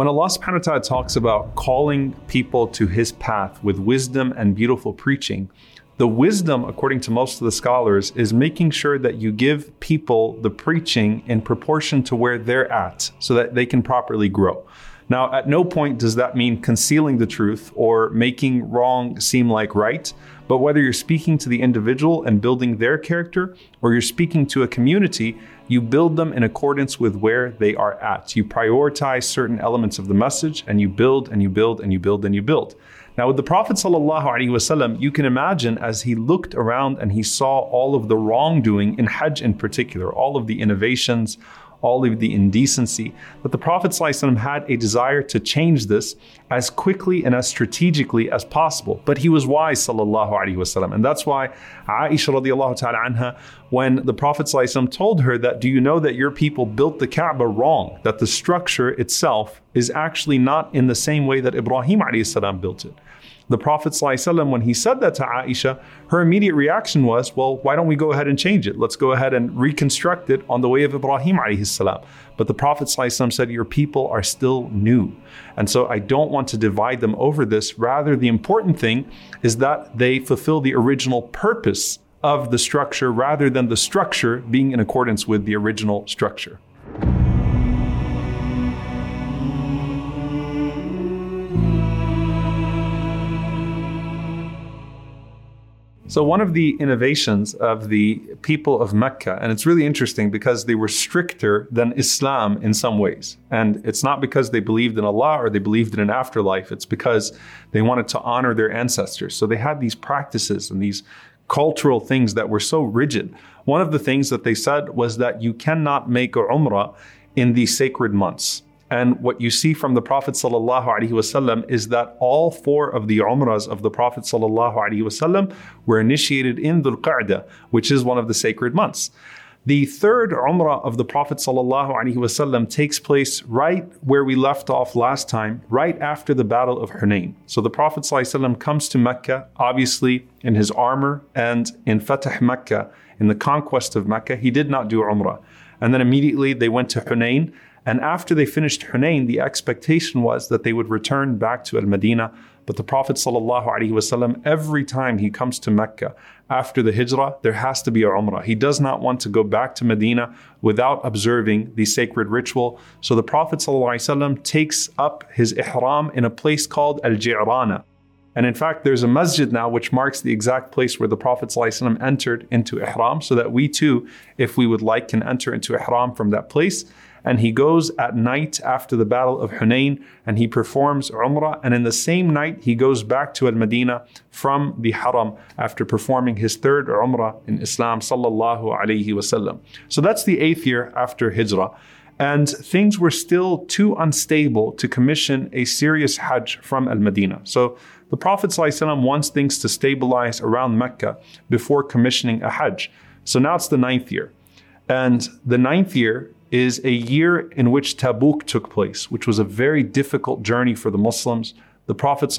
When Allah subhanahu wa ta'ala talks about calling people to His path with wisdom and beautiful preaching, the wisdom, according to most of the scholars, is making sure that you give people the preaching in proportion to where they're at so that they can properly grow. Now, at no point does that mean concealing the truth or making wrong seem like right. But whether you're speaking to the individual and building their character, or you're speaking to a community, you build them in accordance with where they are at. You prioritize certain elements of the message and you build and you build and you build and you build. Now, with the Prophet ﷺ, you can imagine as he looked around and he saw all of the wrongdoing in Hajj in particular, all of the innovations, all of the indecency, that the Prophet ﷺ had a desire to change this as quickly and as strategically as possible. But he was wise, sallallahu alaihi wasallam. And that's why Aisha radiallahu ta'ala anha, when the Prophet ﷺ told her that, do you know that your people built the Kaaba wrong? That the structure itself is actually not in the same way that Ibrahim alayhi built it the Prophet ﷺ, when he said that to Aisha, her immediate reaction was, well, why don't we go ahead and change it? Let's go ahead and reconstruct it on the way of Ibrahim ﷺ. But the Prophet ﷺ said, your people are still new. And so I don't want to divide them over this. Rather, the important thing is that they fulfill the original purpose of the structure rather than the structure being in accordance with the original structure. So, one of the innovations of the people of Mecca, and it's really interesting because they were stricter than Islam in some ways. And it's not because they believed in Allah or they believed in an afterlife, it's because they wanted to honor their ancestors. So, they had these practices and these cultural things that were so rigid. One of the things that they said was that you cannot make a umrah in the sacred months. And what you see from the Prophet ﷺ is that all four of the umrahs of the Prophet ﷺ were initiated in Dhul Qa'dah, which is one of the sacred months. The third umrah of the Prophet ﷺ takes place right where we left off last time, right after the Battle of Hunain. So the Prophet ﷺ comes to Mecca, obviously in his armor, and in Fatah Mecca, in the conquest of Mecca, he did not do umrah. And then immediately they went to Hunain and after they finished Hunain, the expectation was that they would return back to Al Medina. But the Prophet ﷺ, every time he comes to Mecca after the Hijrah, there has to be a Umrah. He does not want to go back to Medina without observing the sacred ritual. So the Prophet ﷺ takes up his Ihram in a place called Al Ji'rana. And in fact, there's a masjid now which marks the exact place where the Prophet ﷺ entered into Ihram, so that we too, if we would like, can enter into Ihram from that place and he goes at night after the Battle of Hunain and he performs Umrah. And in the same night, he goes back to Al Medina from the Haram after performing his third Umrah in Islam. Sallallahu Alaihi Wasallam. So that's the eighth year after Hijrah. And things were still too unstable to commission a serious Hajj from Al Medina. So the Prophet ﷺ wants things to stabilize around Mecca before commissioning a Hajj. So now it's the ninth year. And the ninth year, is a year in which Tabuk took place, which was a very difficult journey for the Muslims. The Prophet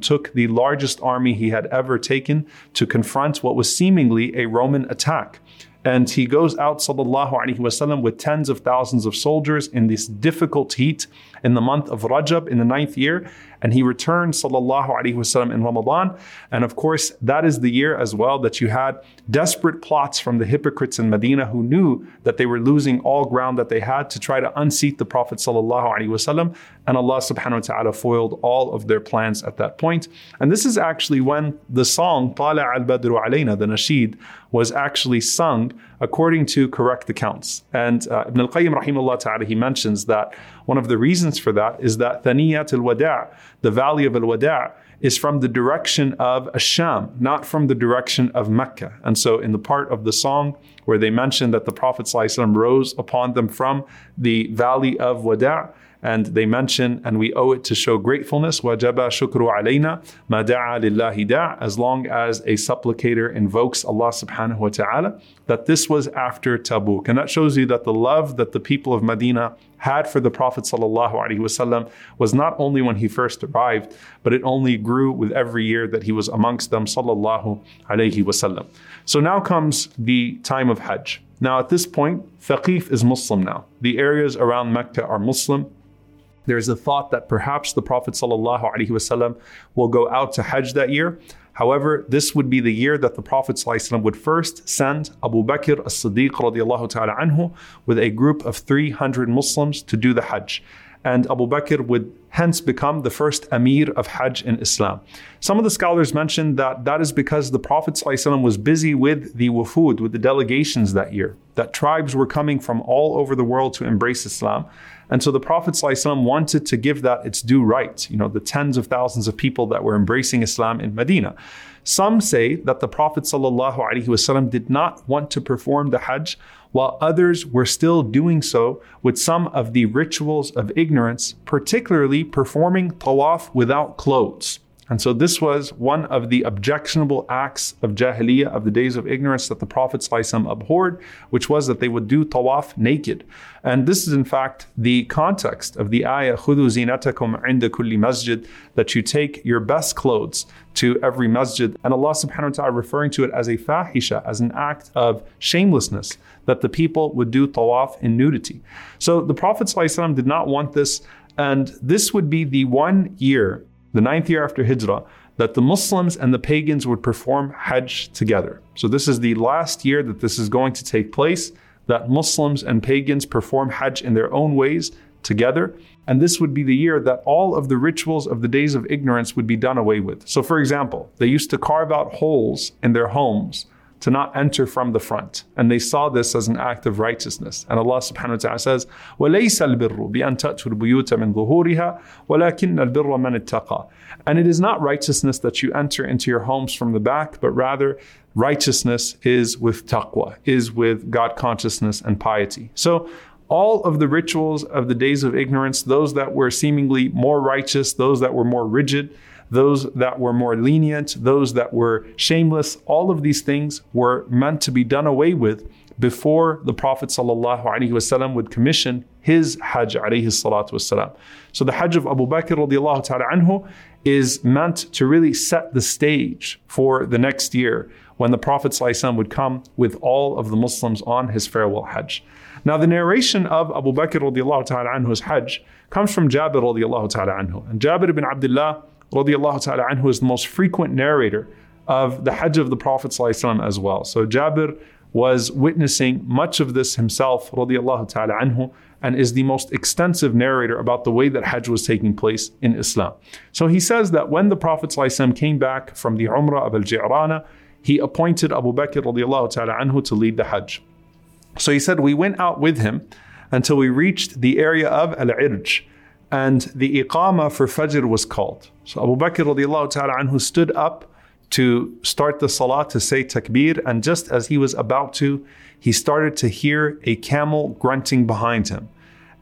took the largest army he had ever taken to confront what was seemingly a Roman attack. And he goes out, sallallahu alaihi wasallam, with tens of thousands of soldiers in this difficult heat in the month of Rajab in the ninth year and he returns, sallallahu alaihi wasallam in Ramadan. And of course, that is the year as well that you had desperate plots from the hypocrites in Medina who knew that they were losing all ground that they had to try to unseat the Prophet sallallahu alaihi wasallam. And Allah subhanahu wa ta'ala foiled all of their plans at that point. And this is actually when the song Tala al Badru alayna, the nasheed, was actually sung according to correct accounts. And uh, Ibn al-Qayyim rahimahullah ta'ala, he mentions that one of the reasons for that is that Thaniyat al-Wada' the valley of Al Wada' is from the direction of Asham, not from the direction of Mecca. And so, in the part of the song where they mention that the Prophet ﷺ rose upon them from the valley of Wada', and they mention, and we owe it to show gratefulness, wajaba shukru alayna ma da'a lillahi as long as a supplicator invokes Allah subhanahu wa ta'ala, that this was after Tabuk. And that shows you that the love that the people of Medina had for the Prophet ﷺ was not only when he first arrived, but it only grew with every year that he was amongst them. Sallallahu alaihi wasallam. So now comes the time of Hajj. Now at this point, Thaqif is Muslim now. The areas around Mecca are Muslim. there's a thought that perhaps the Prophet ﷺ will go out to Hajj that year. However, this would be the year that the Prophet ﷺ would first send Abu Bakr ta'ala anhu with a group of 300 Muslims to do the Hajj and Abu Bakr would hence become the first Amir of Hajj in Islam. Some of the scholars mention that that is because the Prophet ﷺ was busy with the wufud, with the delegations that year, that tribes were coming from all over the world to embrace Islam. And so the Prophet ﷺ wanted to give that its due right, you know, the tens of thousands of people that were embracing Islam in Medina. Some say that the Prophet ﷺ did not want to perform the Hajj, while others were still doing so with some of the rituals of ignorance, particularly performing tawaf without clothes. And so this was one of the objectionable acts of Jahiliyyah of the days of ignorance that the Prophet ﷺ abhorred, which was that they would do tawaf naked. And this is in fact the context of the ayah, خُذُوا زِينَتَكُمْ عِنْدَ كُلِّ masjid, that you take your best clothes to every masjid. And Allah subhanahu wa ta'ala referring to it as a fahisha, as an act of shamelessness, that the people would do tawaf in nudity. So the Prophet ﷺ did not want this and this would be the one year the ninth year after Hijrah, that the Muslims and the pagans would perform Hajj together. So, this is the last year that this is going to take place, that Muslims and pagans perform Hajj in their own ways together. And this would be the year that all of the rituals of the days of ignorance would be done away with. So, for example, they used to carve out holes in their homes to not enter from the front. And they saw this as an act of righteousness. And Allah subhanahu wa ta'ala says, وَلَيْسَ الْبِرُّ بِأَن تَأْتُوا الْبُيُوتَ مِنْ ظُهُورِهَا وَلَكِنَّ الْبِرَّ مَنِ اتَّقَى And it is not righteousness that you enter into your homes from the back, but rather righteousness is with taqwa, is with God consciousness and piety. So all of the rituals of the days of ignorance, those that were seemingly more righteous, those that were more rigid, those that were more lenient, those that were shameless, all of these things were meant to be done away with before the Prophet ﷺ would commission his Hajj alayhi So the Hajj of Abu Bakr radiallahu ta'ala anhu is meant to really set the stage for the next year when the Prophet ﷺ would come with all of the Muslims on his farewell Hajj. Now the narration of Abu Bakr radiallahu ta'ala anhu's Hajj comes from Jabir radiallahu ta'ala anhu. And Jabir ibn Abdullah radiallahu ta'ala anhu is the most frequent narrator of the Hajj of the Prophet ﷺ as well. So Jabir was witnessing much of this himself, ta'ala anhu, and is the most extensive narrator about the way that Hajj was taking place in Islam. So he says that when the Prophet ﷺ came back from the Umrah of Al-Ji'rana, he appointed Abu Bakr radiallahu ta'ala anhu to lead the Hajj. So he said, we went out with him until we reached the area of Al-Irj, and the iqama for Fajr was called. So Abu Bakr radiallahu ta'ala anhu stood up to start the salah to say takbir, and just as he was about to, he started to hear a camel grunting behind him.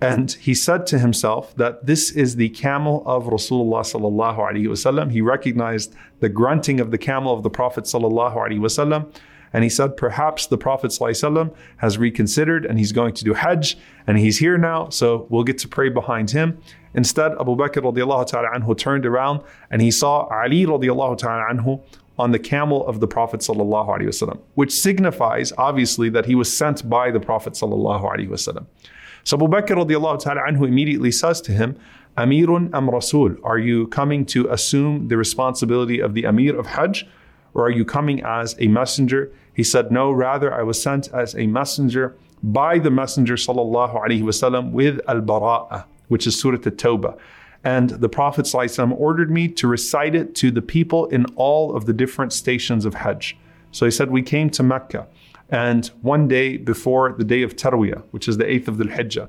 And he said to himself that this is the camel of Rasulullah sallallahu alaihi wasallam. He recognized the grunting of the camel of the Prophet sallallahu alaihi wasallam. And he said, perhaps the Prophet ﷺ has reconsidered and he's going to do Hajj and he's here now, so we'll get to pray behind him. Instead, Abu Bakr radiallahu ta'ala anhu turned around and he saw Ali radiallahu ta'ala anhu on the camel of the Prophet wasallam, which signifies obviously that he was sent by the Prophet wasallam. So Abu Bakr radiallahu ta'ala anhu immediately says to him, Amirun am Rasul, are you coming to assume the responsibility of the Amir of Hajj? Or are you coming as a messenger? He said, No, rather, I was sent as a messenger by the Messenger sallallahu alaihi wasallam with Al Bara'ah, which is Surah At-Tawbah. And the Prophet ﷺ ordered me to recite it to the people in all of the different stations of Hajj. So he said, We came to Mecca, and one day before the day of Tarwiyah, which is the 8th of the Hijjah,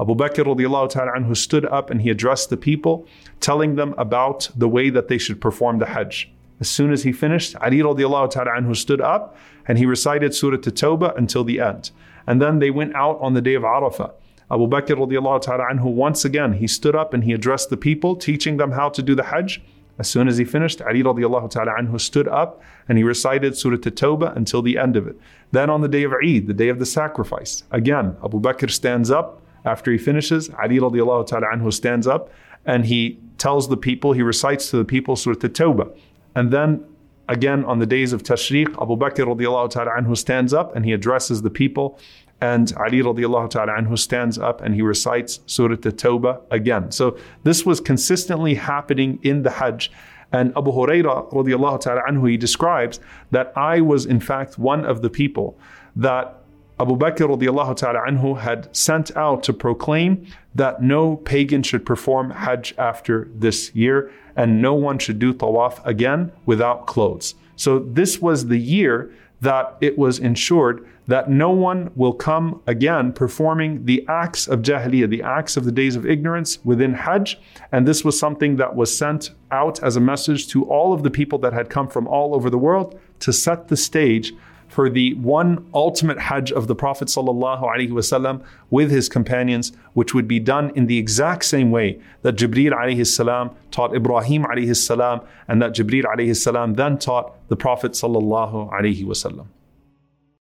Abu Bakr radiallahu ta'ala anhu stood up and he addressed the people, telling them about the way that they should perform the Hajj. As soon as he finished, Ali radiallahu ta'ala anhu stood up and he recited Surah At-Tawbah until the end. And then they went out on the day of Arafah. Abu Bakr radiallahu ta'ala anhu, once again, he stood up and he addressed the people, teaching them how to do the Hajj. As soon as he finished, Ali radiallahu ta'ala anhu stood up and he recited Surah At-Tawbah until the end of it. Then on the day of Eid, the day of the sacrifice, again, Abu Bakr stands up after he finishes. Ali radiallahu ta'ala anhu stands up and he tells the people, he recites to the people Surah At-Tawbah. And then again on the days of Tashriq, Abu Bakr radiallahu ta'ala anhu stands up and he addresses the people and Ali radiallahu ta'ala anhu stands up and he recites Surah At-Tawbah again. So this was consistently happening in the Hajj. And Abu Hurairah radiallahu ta'ala anhu, he describes that I was in fact one of the people that Abu Bakr radiallahu ta'ala anhu had sent out to proclaim that no pagan should perform Hajj after this year and no one should do tawaf again without clothes. So this was the year that it was ensured that no one will come again performing the acts of Jahiliyyah, the acts of the days of ignorance within Hajj. And this was something that was sent out as a message to all of the people that had come from all over the world to set the stage for the one ultimate Hajj of the Prophet wasallam with his companions, which would be done in the exact same way that Jibreel taught Ibrahim salam, and that Jibreel salam then taught the Prophet sallallahu alaihi wasallam.